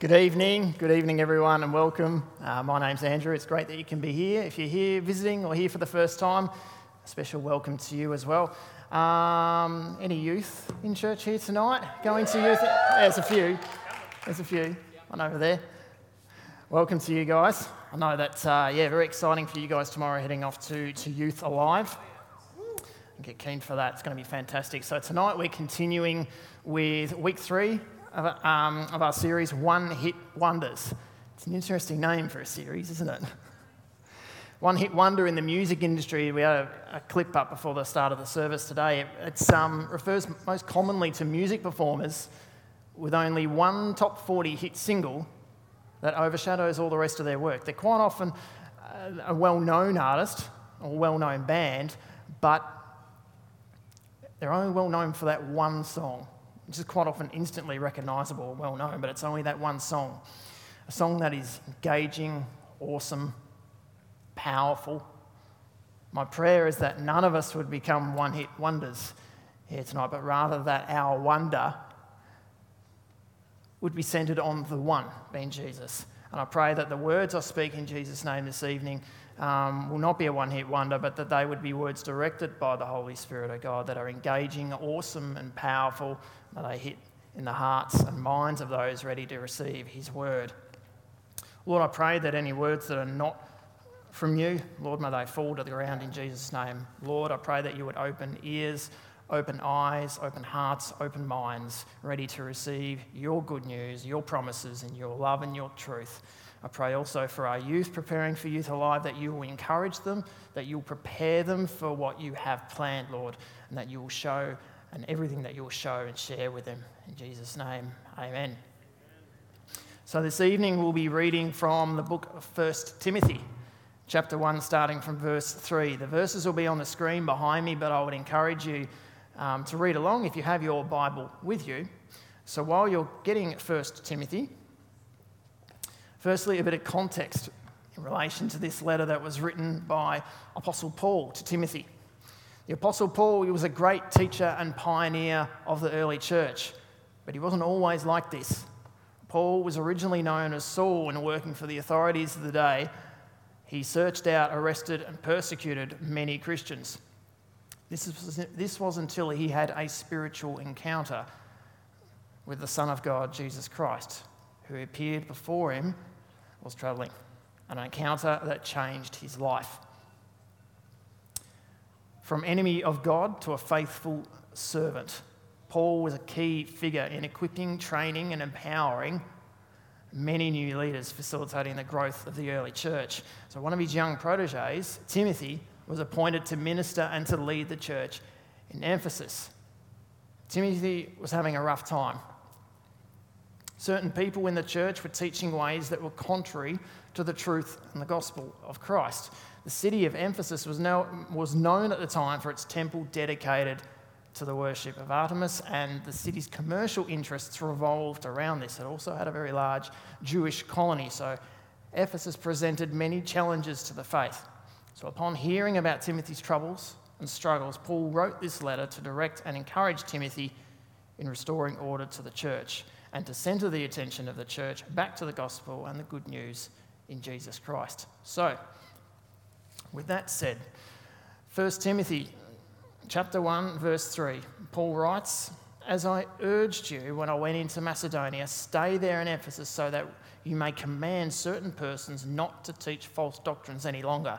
Good evening, good evening, everyone, and welcome. Uh, my name's Andrew. It's great that you can be here. If you're here visiting or here for the first time, a special welcome to you as well. Um, any youth in church here tonight? Going to youth? There's a few. There's a few. One over there. Welcome to you guys. I know that, uh, yeah, very exciting for you guys tomorrow heading off to, to Youth Alive. Get keen for that. It's going to be fantastic. So, tonight we're continuing with week three of, um, of our series, One Hit Wonders. It's an interesting name for a series, isn't it? One hit wonder in the music industry. We had a, a clip up before the start of the service today. It um, refers most commonly to music performers with only one top 40 hit single that overshadows all the rest of their work. They're quite often a well known artist or well known band, but they're only well known for that one song which is quite often instantly recognisable, well known, but it's only that one song. A song that is engaging, awesome, powerful. My prayer is that none of us would become one hit wonders here tonight, but rather that our wonder would be centered on the one, being Jesus. And I pray that the words I speak in Jesus' name this evening um, will not be a one hit wonder, but that they would be words directed by the Holy Spirit of God that are engaging, awesome, and powerful, that they hit in the hearts and minds of those ready to receive His word. Lord, I pray that any words that are not from you, Lord, may they fall to the ground in Jesus' name. Lord, I pray that you would open ears, open eyes, open hearts, open minds, ready to receive your good news, your promises, and your love and your truth. I pray also for our youth preparing for Youth Alive that you will encourage them, that you'll prepare them for what you have planned, Lord, and that you will show and everything that you'll show and share with them. In Jesus' name, amen. So this evening we'll be reading from the book of 1 Timothy, chapter 1, starting from verse 3. The verses will be on the screen behind me, but I would encourage you um, to read along if you have your Bible with you. So while you're getting 1 Timothy, firstly, a bit of context in relation to this letter that was written by Apostle Paul to Timothy. The Apostle Paul he was a great teacher and pioneer of the early church, but he wasn't always like this. Paul was originally known as Saul and working for the authorities of the day. He searched out, arrested, and persecuted many Christians. This was, this was until he had a spiritual encounter with the Son of God, Jesus Christ, who appeared before him was traveling. An encounter that changed his life. From enemy of God to a faithful servant, Paul was a key figure in equipping, training, and empowering many new leaders, facilitating the growth of the early church. So, one of his young proteges, Timothy, was appointed to minister and to lead the church in Ephesus. Timothy was having a rough time. Certain people in the church were teaching ways that were contrary to the truth and the gospel of Christ. The city of Ephesus was, now, was known at the time for its temple dedicated to the worship of Artemis, and the city's commercial interests revolved around this. It also had a very large Jewish colony, so Ephesus presented many challenges to the faith. So, upon hearing about Timothy's troubles and struggles, Paul wrote this letter to direct and encourage Timothy in restoring order to the church and to centre the attention of the church back to the gospel and the good news in Jesus Christ. So, with that said, 1 Timothy chapter 1 verse 3, Paul writes, "As I urged you when I went into Macedonia, stay there in Ephesus so that you may command certain persons not to teach false doctrines any longer,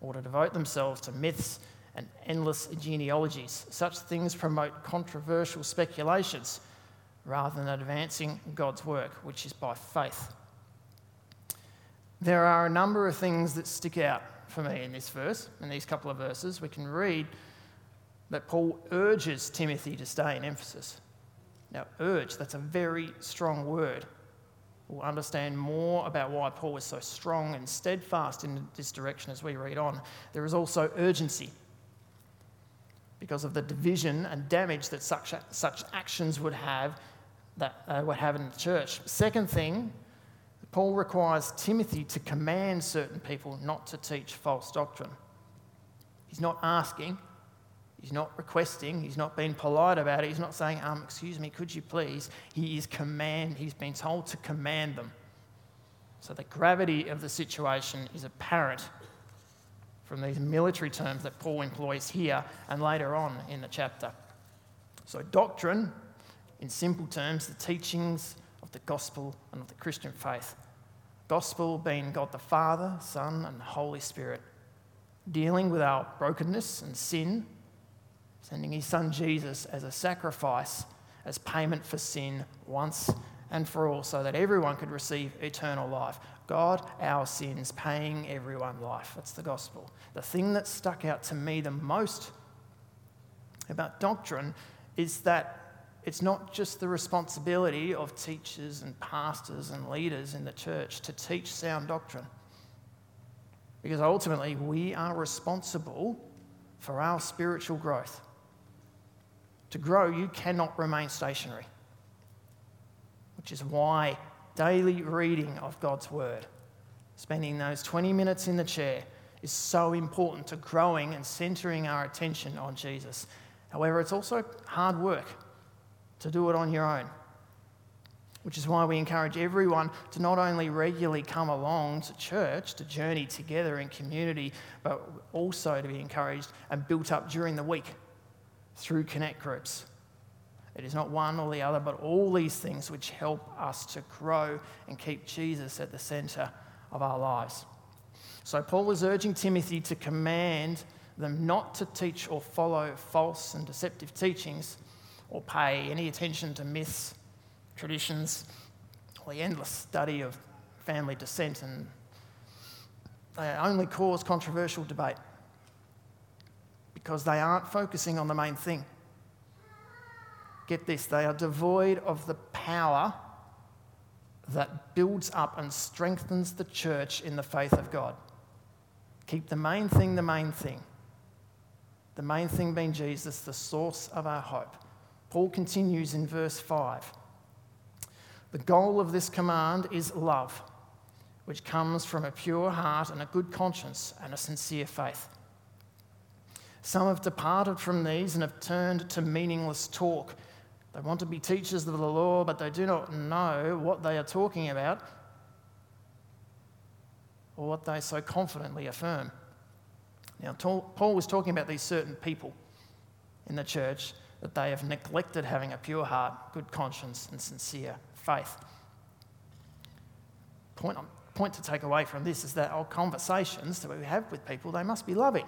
or to devote themselves to myths and endless genealogies. Such things promote controversial speculations rather than advancing God's work, which is by faith." There are a number of things that stick out for me in this verse, in these couple of verses, we can read that Paul urges Timothy to stay in Ephesus. Now, urge, that's a very strong word. We'll understand more about why Paul was so strong and steadfast in this direction as we read on. There is also urgency because of the division and damage that such, such actions would have, that, uh, would have in the church. Second thing Paul requires Timothy to command certain people not to teach false doctrine. He's not asking, He's not requesting, he's not being polite about it, he's not saying, um, excuse me, could you please? He is command, he's been told to command them. So the gravity of the situation is apparent from these military terms that Paul employs here and later on in the chapter. So, doctrine, in simple terms, the teachings of the gospel and of the Christian faith. Gospel being God the Father, Son, and Holy Spirit, dealing with our brokenness and sin, sending his Son Jesus as a sacrifice, as payment for sin once and for all, so that everyone could receive eternal life. God, our sins, paying everyone life. That's the gospel. The thing that stuck out to me the most about doctrine is that it's not just the responsibility of teachers and pastors and leaders in the church to teach sound doctrine. Because ultimately, we are responsible for our spiritual growth. To grow, you cannot remain stationary, which is why daily reading of God's Word, spending those 20 minutes in the chair, is so important to growing and centering our attention on Jesus. However, it's also hard work to do it on your own, which is why we encourage everyone to not only regularly come along to church, to journey together in community, but also to be encouraged and built up during the week through connect groups it is not one or the other, but all these things which help us to grow and keep Jesus at the center of our lives. So, Paul is urging Timothy to command them not to teach or follow false and deceptive teachings or pay any attention to myths, traditions, or the endless study of family descent, and they only cause controversial debate because they aren't focusing on the main thing get this, they are devoid of the power that builds up and strengthens the church in the faith of God. Keep the main thing the main thing. The main thing being Jesus, the source of our hope. Paul continues in verse 5. The goal of this command is love, which comes from a pure heart and a good conscience and a sincere faith. Some have departed from these and have turned to meaningless talk they want to be teachers of the law, but they do not know what they are talking about or what they so confidently affirm. Now, Paul was talking about these certain people in the church that they have neglected having a pure heart, good conscience, and sincere faith. Point, point to take away from this is that our conversations that we have with people, they must be loving.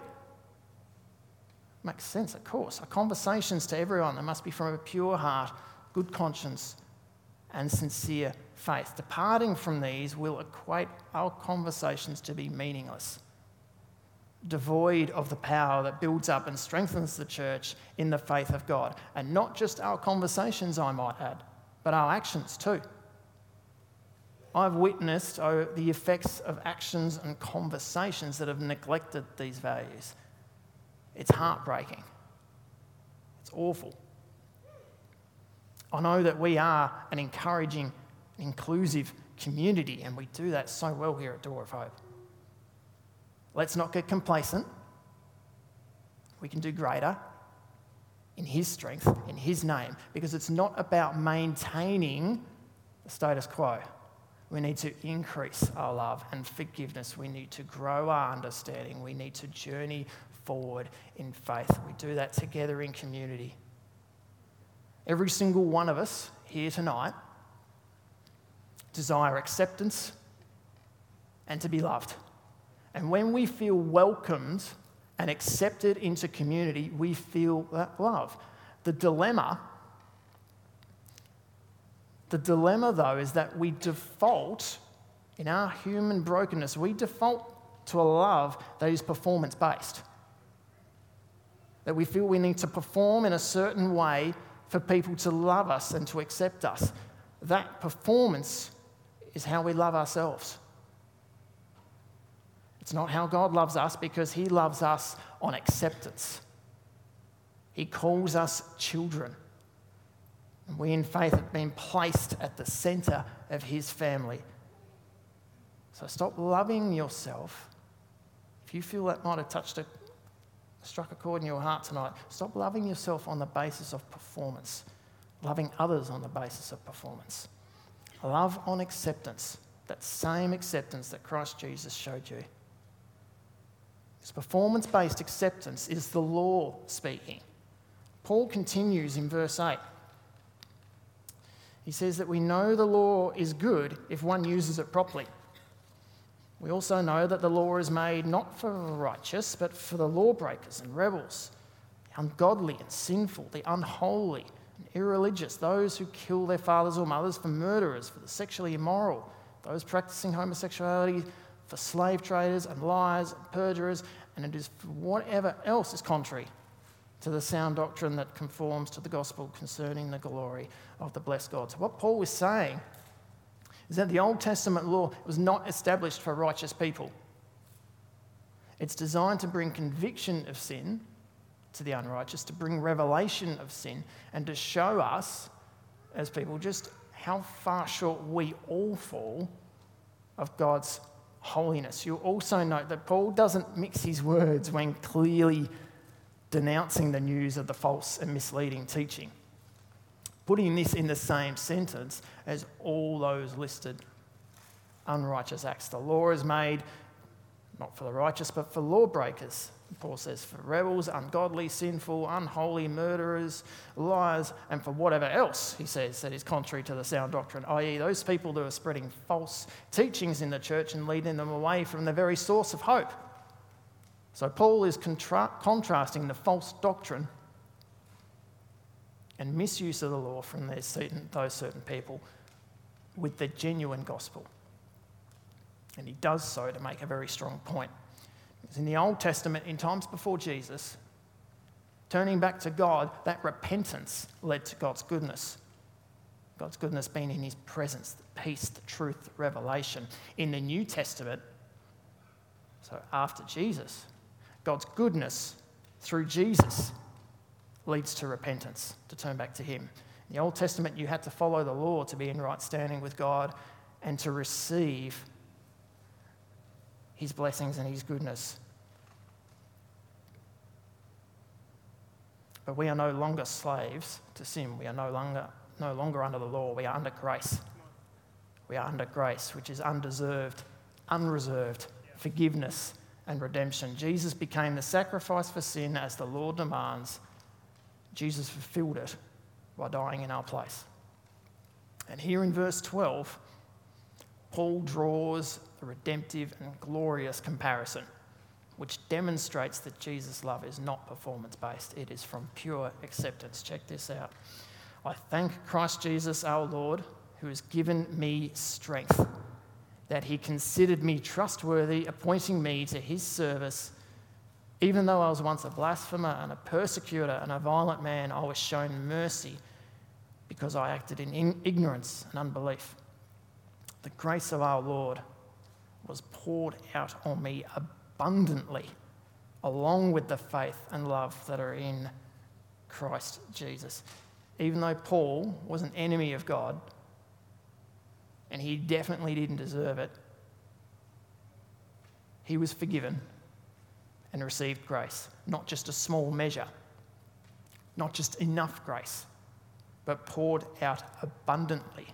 Makes sense, of course. Our conversations to everyone, they must be from a pure heart, good conscience, and sincere faith. Departing from these will equate our conversations to be meaningless, devoid of the power that builds up and strengthens the church in the faith of God. And not just our conversations, I might add, but our actions too. I've witnessed oh, the effects of actions and conversations that have neglected these values. It's heartbreaking. It's awful. I know that we are an encouraging, inclusive community, and we do that so well here at Door of Hope. Let's not get complacent. We can do greater in His strength, in His name, because it's not about maintaining the status quo. We need to increase our love and forgiveness. We need to grow our understanding. We need to journey forward in faith. We do that together in community. Every single one of us here tonight desire acceptance and to be loved. And when we feel welcomed and accepted into community, we feel that love. The dilemma, the dilemma though, is that we default in our human brokenness, we default to a love that is performance based that we feel we need to perform in a certain way for people to love us and to accept us. That performance is how we love ourselves. It's not how God loves us because He loves us on acceptance. He calls us children. And we in faith have been placed at the center of His family. So stop loving yourself. If you feel that might have touched a struck a chord in your heart tonight. Stop loving yourself on the basis of performance, loving others on the basis of performance. Love on acceptance, that same acceptance that Christ Jesus showed you. Performance based acceptance is the law speaking. Paul continues in verse 8. He says that we know the law is good if one uses it properly. We also know that the law is made not for the righteous, but for the lawbreakers and rebels, the ungodly and sinful, the unholy and irreligious, those who kill their fathers or mothers, for murderers, for the sexually immoral, those practicing homosexuality, for slave traders and liars and perjurers, and it is for whatever else is contrary to the sound doctrine that conforms to the gospel concerning the glory of the blessed God. So, what Paul was saying is that the Old Testament law was not established for righteous people. It's designed to bring conviction of sin to the unrighteous, to bring revelation of sin, and to show us as people just how far short we all fall of God's holiness. You'll also note that Paul doesn't mix his words when clearly denouncing the news of the false and misleading teaching putting this in the same sentence as all those listed unrighteous acts. The law is made not for the righteous, but for lawbreakers. Paul says, for rebels, ungodly, sinful, unholy, murderers, liars, and for whatever else, he says, that is contrary to the sound doctrine, i.e., those people who are spreading false teachings in the church and leading them away from the very source of hope. So, Paul is contra- contrasting the false doctrine and misuse of the law from certain, those certain people with the genuine gospel. And he does so to make a very strong point. Because in the Old Testament, in times before Jesus, turning back to God, that repentance led to God's goodness. God's goodness being in his presence, the peace, the truth, the revelation. In the New Testament, so after Jesus, God's goodness through Jesus leads to repentance, to turn back to Him. In the Old Testament, you had to follow the law to be in right standing with God and to receive His blessings and His goodness. But we are no longer slaves to sin. We are no longer, no longer under the law. We are under grace. We are under grace, which is undeserved, unreserved forgiveness and redemption. Jesus became the sacrifice for sin as the law demands Jesus fulfilled it by dying in our place. And here in verse 12, Paul draws redemptive and glorious comparison, which demonstrates that Jesus' love is not performance based, it is from pure acceptance. Check this out. I thank Christ Jesus our Lord, who has given me strength, that he considered me trustworthy, appointing me to his service even though I was once a blasphemer and a persecutor and a violent man, I was shown mercy because I acted in ignorance and unbelief. The grace of our Lord was poured out on me abundantly, along with the faith and love that are in Christ Jesus. Even though Paul was an enemy of God, and he definitely didn't deserve it, he was forgiven and received grace. Not just a small measure, not just enough grace, but poured out abundantly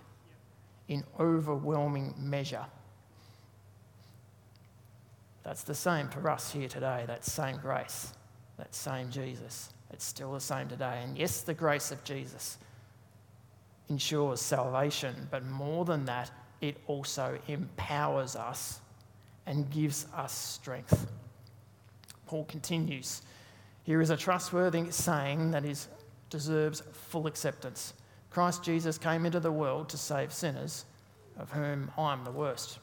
in overwhelming measure. That's the same for us here today, that same grace, that same Jesus. It's still the same today. And yes, the grace of Jesus ensures salvation, but more than that, it also empowers us and gives us strength. Paul continues. Here is a trustworthy saying that is, deserves full acceptance. Christ Jesus came into the world to save sinners, of whom I am the worst.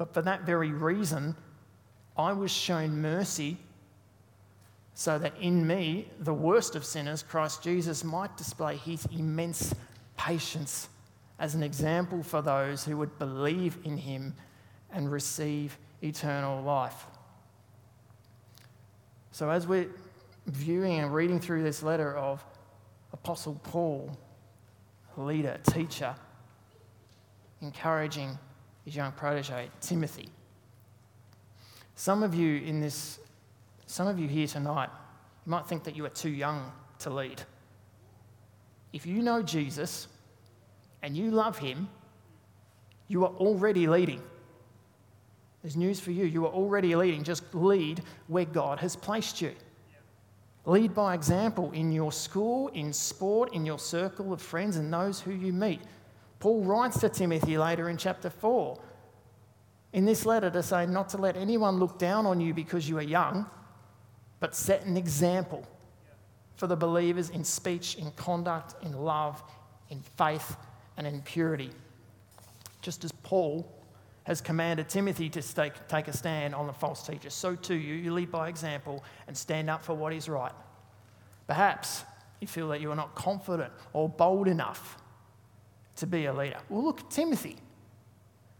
But for that very reason, I was shown mercy so that in me, the worst of sinners, Christ Jesus might display his immense patience as an example for those who would believe in him and receive eternal life. So, as we're viewing and reading through this letter of Apostle Paul, leader, teacher, encouraging his young protege, Timothy, some of you in this Some of you here tonight, you might think that you are too young to lead. If you know Jesus and you love him, you are already leading. There's news for you. You are already leading. Just lead where God has placed you. Lead by example in your school, in sport, in your circle of friends, and those who you meet. Paul writes to Timothy later in chapter 4 in this letter to say not to let anyone look down on you because you are young, but set an example for the believers in speech, in conduct, in love, in faith, and in purity. Just as Paul has commanded Timothy to take, take a stand on the false teachers, so too you, you lead by example and stand up for what is right. Perhaps you feel that you are not confident or bold enough to be a leader. Well, look at Timothy.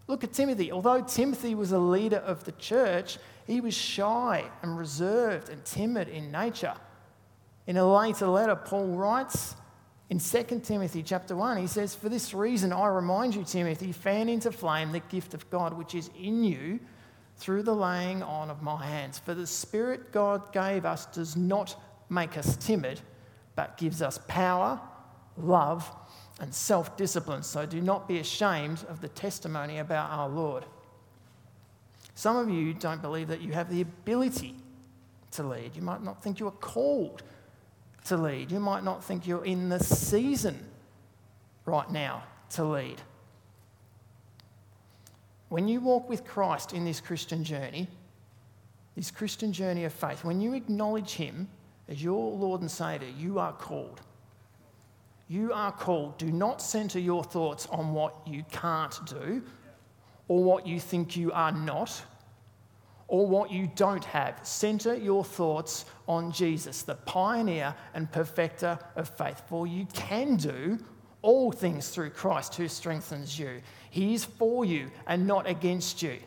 Look at Timothy. Although Timothy was a leader of the church, he was shy and reserved and timid in nature. In a later letter, Paul writes in 2 Timothy chapter 1, he says, For this reason I remind you, Timothy, fan into flame the gift of God which is in you through the laying on of my hands. For the Spirit God gave us does not make us timid, but gives us power, love, and self discipline. So do not be ashamed of the testimony about our Lord. Some of you don't believe that you have the ability to lead. You might not think you are called to lead. You might not think you're in the season right now to lead. When you walk with Christ in this Christian journey, this Christian journey of faith, when you acknowledge Him as your Lord and Saviour, you are called. You are called. Do not center your thoughts on what you can't do or what you think you are not or what you don't have. Center your thoughts on Jesus, the pioneer and perfecter of faith. For you can do all things through Christ who strengthens you. He is for you and not against you.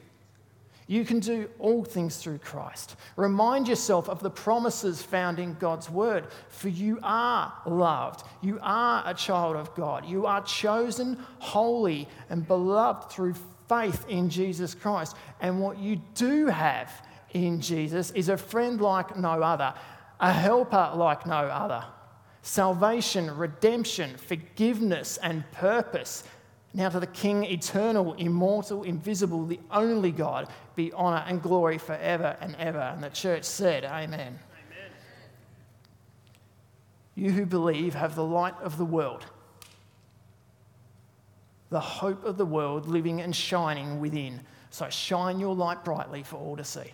You can do all things through Christ. Remind yourself of the promises found in God's word, for you are loved. You are a child of God. You are chosen, holy, and beloved through faith in Jesus Christ. And what you do have in Jesus is a friend like no other, a helper like no other. Salvation, redemption, forgiveness, and purpose. Now to the King, eternal, immortal, invisible, the only God, be honour and glory forever and ever. And the church said, Amen. Amen. You who believe have the light of the world the hope of the world living and shining within. So shine your light brightly for all to see.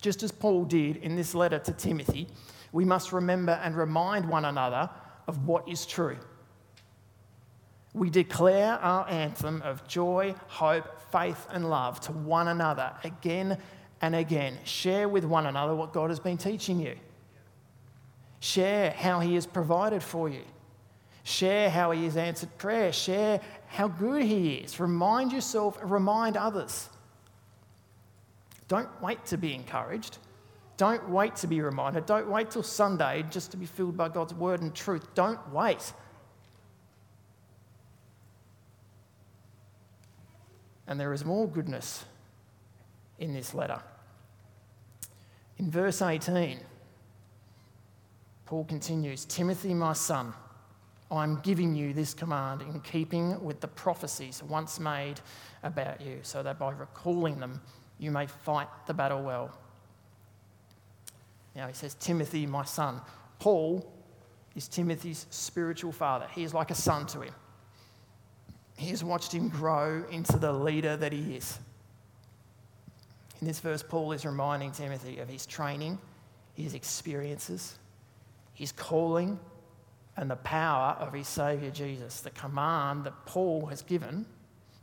Just as Paul did in this letter to Timothy, we must remember and remind one another of what is true. We declare our anthem of joy, hope, faith, and love to one another again and again. Share with one another what God has been teaching you. Share how He has provided for you. Share how he has answered prayer. Share how good he is. Remind yourself, remind others. Don't wait to be encouraged. Don't wait to be reminded. Don't wait till Sunday just to be filled by God's word and truth. Don't wait. And there is more goodness in this letter. In verse 18, Paul continues Timothy, my son, I'm giving you this command in keeping with the prophecies once made about you, so that by recalling them, you may fight the battle well. Now he says, Timothy, my son. Paul is Timothy's spiritual father. He is like a son to him. He has watched him grow into the leader that he is. In this verse, Paul is reminding Timothy of his training, his experiences, his calling, and the power of his Saviour Jesus. The command that Paul has given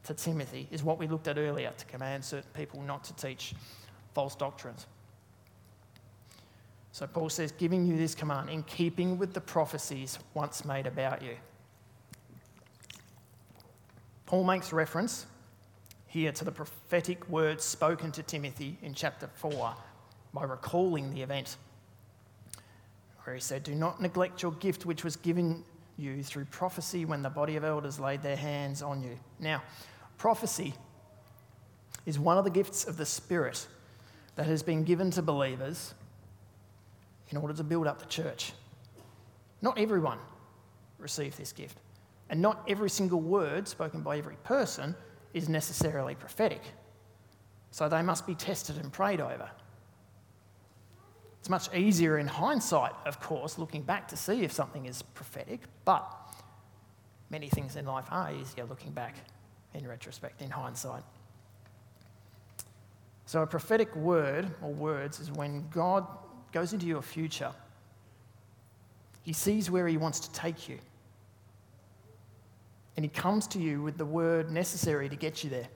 to Timothy is what we looked at earlier to command certain people not to teach false doctrines. So Paul says, giving you this command in keeping with the prophecies once made about you. Paul makes reference here to the prophetic words spoken to Timothy in chapter 4 by recalling the event where he said, Do not neglect your gift which was given you through prophecy when the body of elders laid their hands on you. Now, prophecy is one of the gifts of the Spirit that has been given to believers in order to build up the church. Not everyone received this gift, and not every single word spoken by every person is necessarily prophetic. So they must be tested and prayed over. It's much easier in hindsight, of course, looking back to see if something is prophetic, but many things in life are easier looking back in retrospect, in hindsight. So, a prophetic word or words is when God goes into your future. He sees where He wants to take you. And He comes to you with the word necessary to get you there.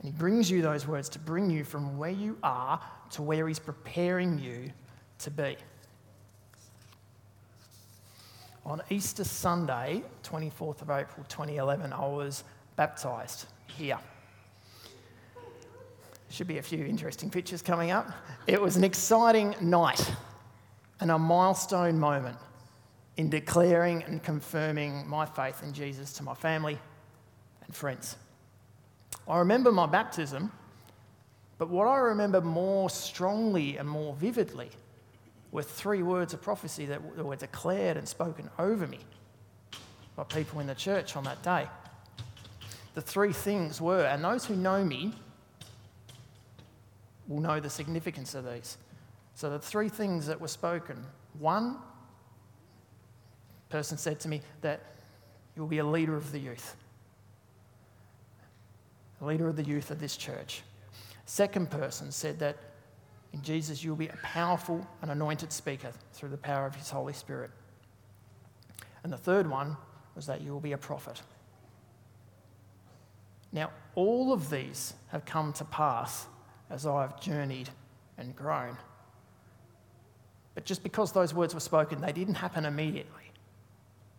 And He brings you those words to bring you from where you are to where He's preparing you to be. On Easter Sunday, 24th of April 2011, I was baptised here. Should be a few interesting pictures coming up. It was an exciting night and a milestone moment in declaring and confirming my faith in Jesus to my family and friends. I remember my baptism, but what I remember more strongly and more vividly were three words of prophecy that were declared and spoken over me by people in the church on that day. The three things were, and those who know me will know the significance of these. So, the three things that were spoken one, person said to me that you'll be a leader of the youth A leader of the youth of this church. Second person said that in Jesus you'll be a powerful and anointed speaker through the power of his Holy Spirit. And the third one was that you will be a prophet. Now, all of these have come to pass as I have journeyed and grown. But just because those words were spoken, they didn't happen immediately.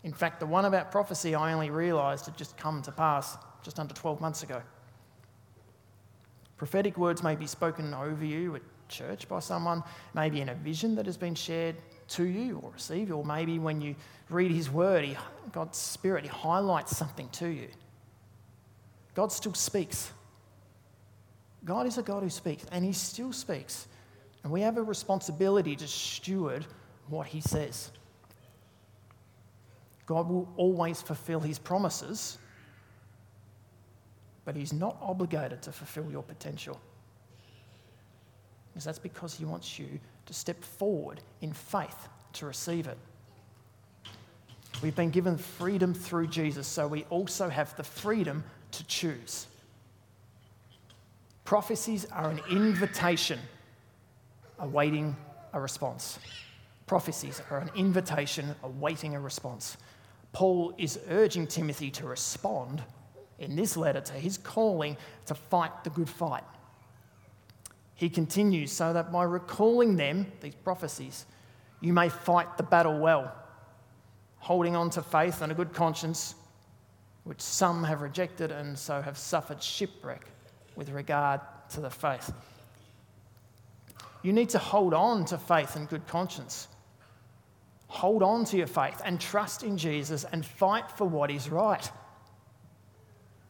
In fact, the one about prophecy I only realised had just come to pass just under 12 months ago. Prophetic words may be spoken over you at church by someone, maybe in a vision that has been shared to you or received, or maybe when you read His Word, he, God's Spirit, He highlights something to you. God still speaks. God is a God who speaks, and He still speaks. And we have a responsibility to steward what He says. God will always fulfill His promises but He's not obligated to fulfill your potential. Because that's because He wants you to step forward in faith to receive it. We've been given freedom through Jesus, so we also have the freedom to choose. Prophecies are an invitation awaiting a response. Prophecies are an invitation awaiting a response. Paul is urging Timothy to respond in this letter to his calling to fight the good fight. He continues, so that by recalling them, these prophecies, you may fight the battle well, holding on to faith and a good conscience, which some have rejected and so have suffered shipwreck with regard to the faith. You need to hold on to faith and good conscience. Hold on to your faith and trust in Jesus and fight for what is right.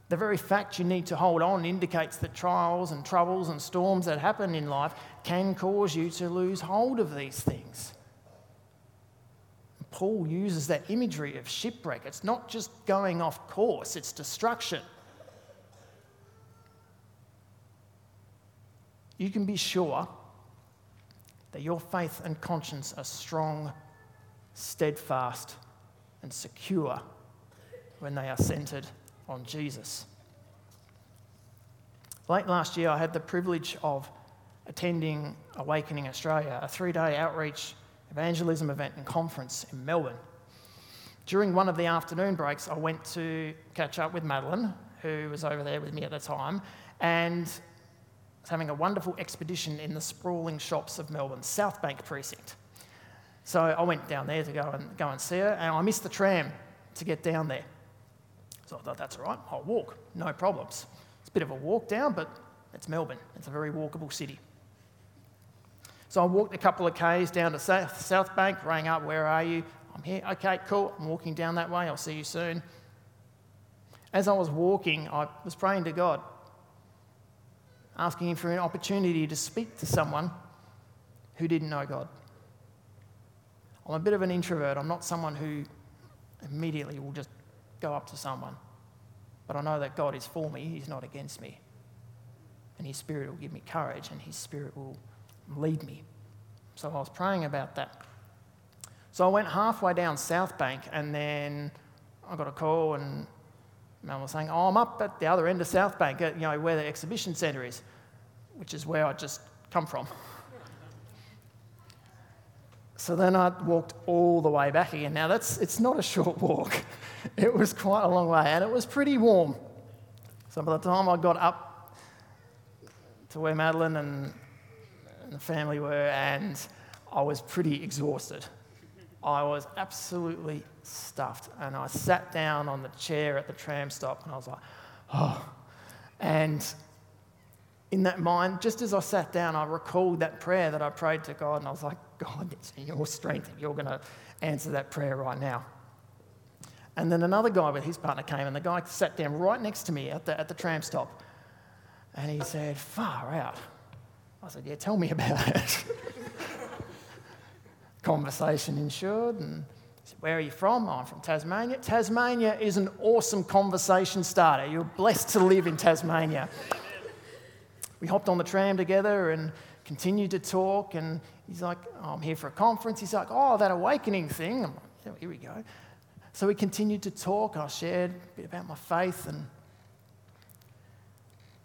The very fact you need to hold on indicates that trials and troubles and storms that happen in life can cause you to lose hold of these things. Paul uses that imagery of shipwreck. It's not just going off course, it's destruction. You can be sure that your faith and conscience are strong, steadfast, and secure when they are centered on Jesus. Late last year, I had the privilege of attending Awakening Australia, a three day outreach evangelism event and conference in Melbourne. During one of the afternoon breaks, I went to catch up with Madeline, who was over there with me at the time, and was having a wonderful expedition in the sprawling shops of Melbourne's South Bank precinct. So I went down there to go and, go and see her, and I missed the tram to get down there. So I thought, that's all right, I'll walk, no problems. It's a bit of a walk down, but it's Melbourne. It's a very walkable city. So I walked a couple of Ks down to South, South Bank, rang up, where are you? I'm here. Okay, cool. I'm walking down that way. I'll see you soon. As I was walking, I was praying to God. asking Him for an opportunity to speak to someone who didn't know God. I'm a bit of an introvert. I'm not someone who immediately will just go up to someone. But I know that God is for me, He's not against me. And His Spirit will give me courage and His Spirit will lead me. So I was praying about that. So I went halfway down South Bank and then I got a call and Mel was saying, Oh, I'm up at the other end of South Bank, at, you know, where the exhibition centre is, which is where I just come from. So then I walked all the way back again. Now, that's, it's not a short walk. It was quite a long way, and it was pretty warm. So by the time I got up to where Madeline and, and the family were, and I was pretty exhausted. I was absolutely stuffed. And I sat down on the chair at the tram stop, and I was like, oh. And in that mind, just as I sat down, I recalled that prayer that I prayed to God, and I was like, God, it's in your strength, you're going to answer that prayer right now. And then another guy with his partner came, and the guy sat down right next to me at the, at the tram stop. And he said, Far out. I said, Yeah, tell me about it. Conversation ensured. And he said, Where are you from? Oh, I'm from Tasmania. Tasmania is an awesome conversation starter. You're blessed to live in Tasmania. We hopped on the tram together and continued to talk. And he's like, oh, I'm here for a conference. He's like, Oh, that awakening thing. I'm like, Here we go. So we continued to talk. I shared a bit about my faith, and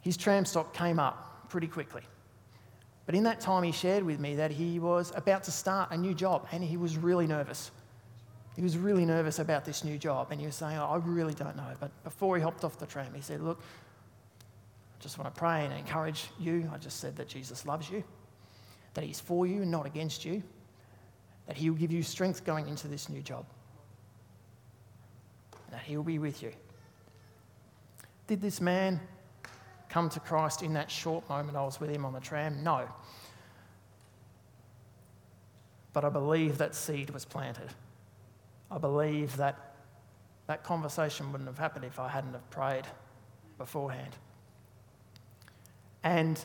his tram stop came up pretty quickly. But in that time, he shared with me that he was about to start a new job, and he was really nervous. He was really nervous about this new job, and he was saying, oh, I really don't know. But before he hopped off the tram, he said, Look, just want to pray and encourage you. I just said that Jesus loves you, that he's for you and not against you, that he will give you strength going into this new job that He'll be with you. Did this man come to Christ in that short moment I was with him on the tram? No. But I believe that seed was planted. I believe that that conversation wouldn't have happened if I hadn't have prayed beforehand. And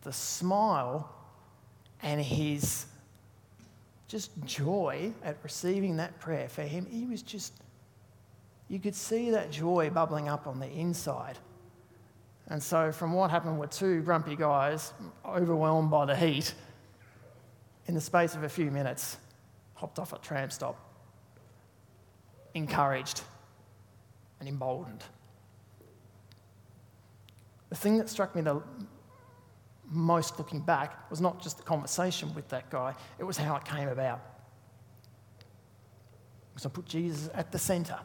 the smile and his just joy at receiving that prayer for him, he was just you could see that joy bubbling up on the inside. And so, from what happened with two grumpy guys overwhelmed by the heat, in the space of a few minutes, hopped off a tram stop, encouraged and emboldened. The thing that struck me the most looking back was not just the conversation with that guy, it was how it came about. Because I put Jesus at the centre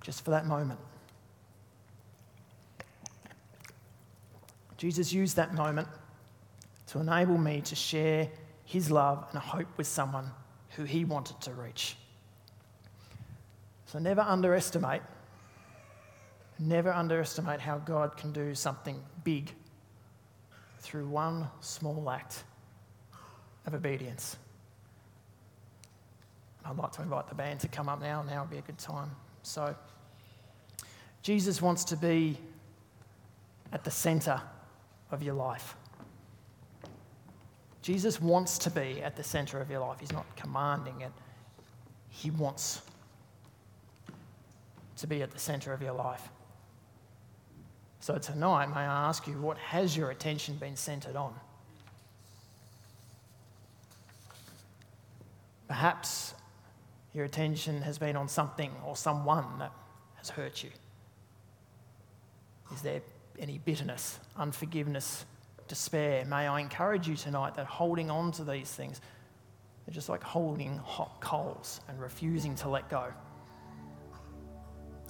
just for that moment. Jesus used that moment to enable me to share his love and hope with someone who he wanted to reach. So never underestimate, never underestimate how God can do something big through one small act of obedience. I'd like to invite the band to come up now. Now would be a good time. So. Jesus wants to be at the center of your life. Jesus wants to be at the center of your life. He's not commanding it, He wants to be at the center of your life. So tonight, may I ask you, what has your attention been centered on? Perhaps your attention has been on something or someone that has hurt you. Is there any bitterness, unforgiveness, despair? May I encourage you tonight that holding on to these things are just like holding hot coals and refusing to let go.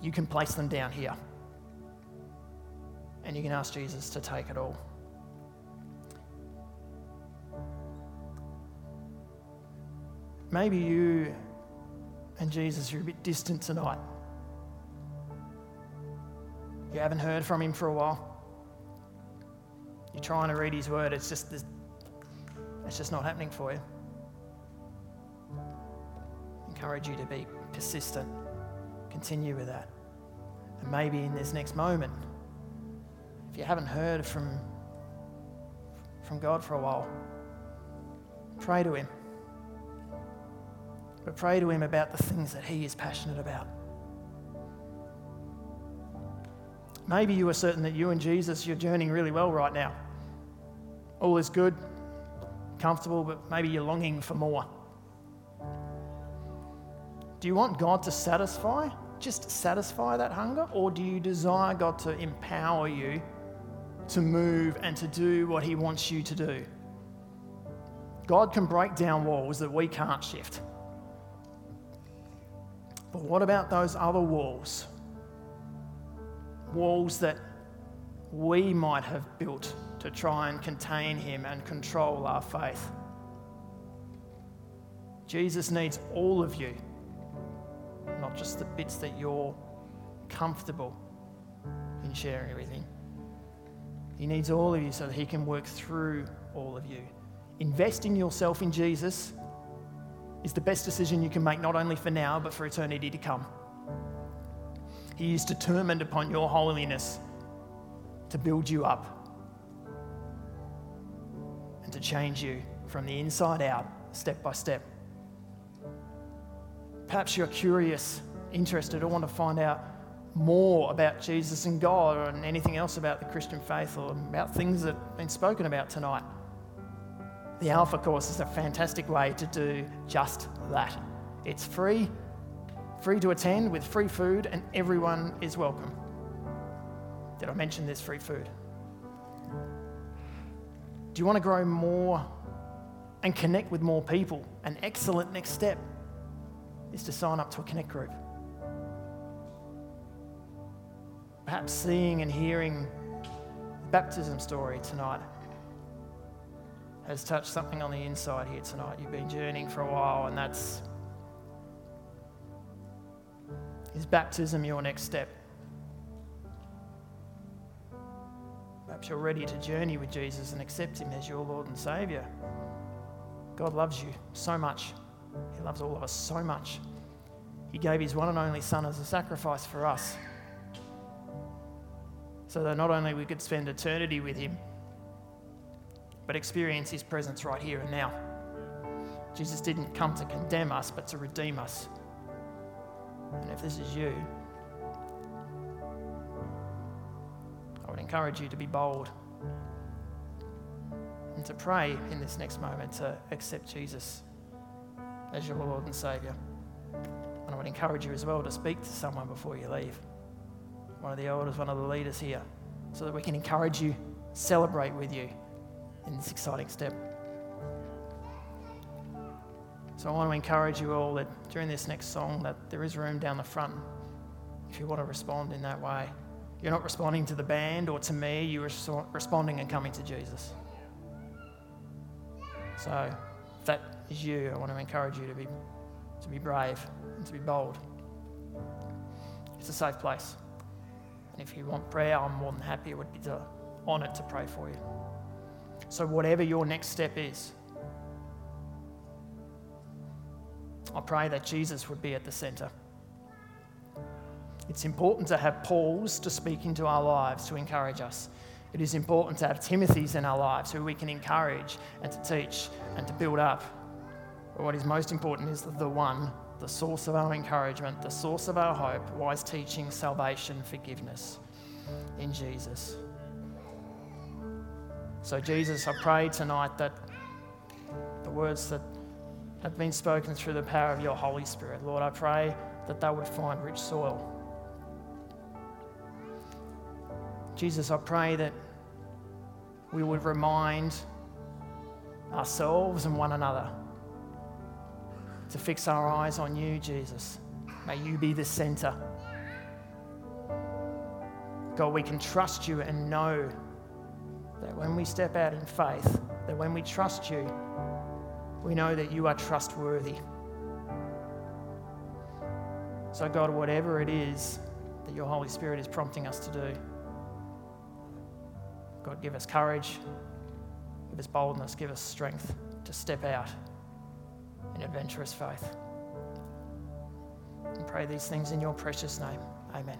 You can place them down here. And you can ask Jesus to take it all. Maybe you and Jesus are a bit distant tonight. You haven't heard from him for a while. You're trying to read his word, it's just, it's just not happening for you. I encourage you to be persistent. Continue with that. And maybe in this next moment, if you haven't heard from, from God for a while, pray to Him. But pray to Him about the things that He is passionate about. Maybe you are certain that you and Jesus, you're journeying really well right now. All is good, comfortable, but maybe you're longing for more. Do you want God to satisfy, just satisfy that hunger? Or do you desire God to empower you to move and to do what He wants you to do? God can break down walls that we can't shift. But what about those other walls? Walls that we might have built to try and contain Him and control our faith. Jesus needs all of you not just the bits that you're comfortable in sharing everything. He needs all of you so that He can work through all of you. Investing yourself in Jesus is the best decision you can make, not only for now, but for eternity to come. He is determined upon your holiness to build you up and to change you from the inside out, step by step. Perhaps you're curious, interested, or want to find out more about Jesus and God or anything else about the Christian faith or about things that have been spoken about tonight. The Alpha course is a fantastic way to do just that. It's free, free to attend with free food, and everyone is welcome. Did I mention there's free food? Do you want to grow more and connect with more people? An excellent next step is to sign up to a Connect group. Perhaps seeing and hearing the baptism story tonight has touched something on the inside here tonight. You've been journeying for a while, and that's is baptism your next step? Perhaps you're ready to journey with Jesus and accept Him as your Lord and Saviour. God loves you so much. He loves all of us so much. He gave his one and only Son as a sacrifice for us. So that not only we could spend eternity with him, but experience his presence right here and now. Jesus didn't come to condemn us, but to redeem us. And if this is you, I would encourage you to be bold and to pray in this next moment to accept Jesus as your Lord and Saviour. And I would encourage you as well to speak to someone before you leave. One of the elders, one of the leaders here, so that we can encourage you, celebrate with you in this exciting step. So I want to encourage you all that during this next song that there is room down the front if you want to respond in that way. You're not responding to the band or to me, you're responding and coming to Jesus. So if that is you, I want to encourage you to be, to be brave and to be bold. It's a safe place. And if you want prayer, I'm more than happy. It would be honoured to pray for you. So, whatever your next step is, I pray that Jesus would be at the centre. It's important to have Pauls to speak into our lives to encourage us. It is important to have Timothy's in our lives who we can encourage and to teach and to build up. But what is most important is the one, the source of our encouragement, the source of our hope, wise teaching, salvation, forgiveness in Jesus. So, Jesus, I pray tonight that the words that have been spoken through the power of your Holy Spirit, Lord, I pray that they would find rich soil. Jesus, I pray that we would remind ourselves and one another to fix our eyes on you, Jesus. May you be the center. God, we can trust you and know that when we step out in faith, that when we trust you, we know that you are trustworthy. So, God, whatever it is that your Holy Spirit is prompting us to do, God, give us courage, give us boldness, give us strength to step out in adventurous faith. And pray these things in your precious name. Amen.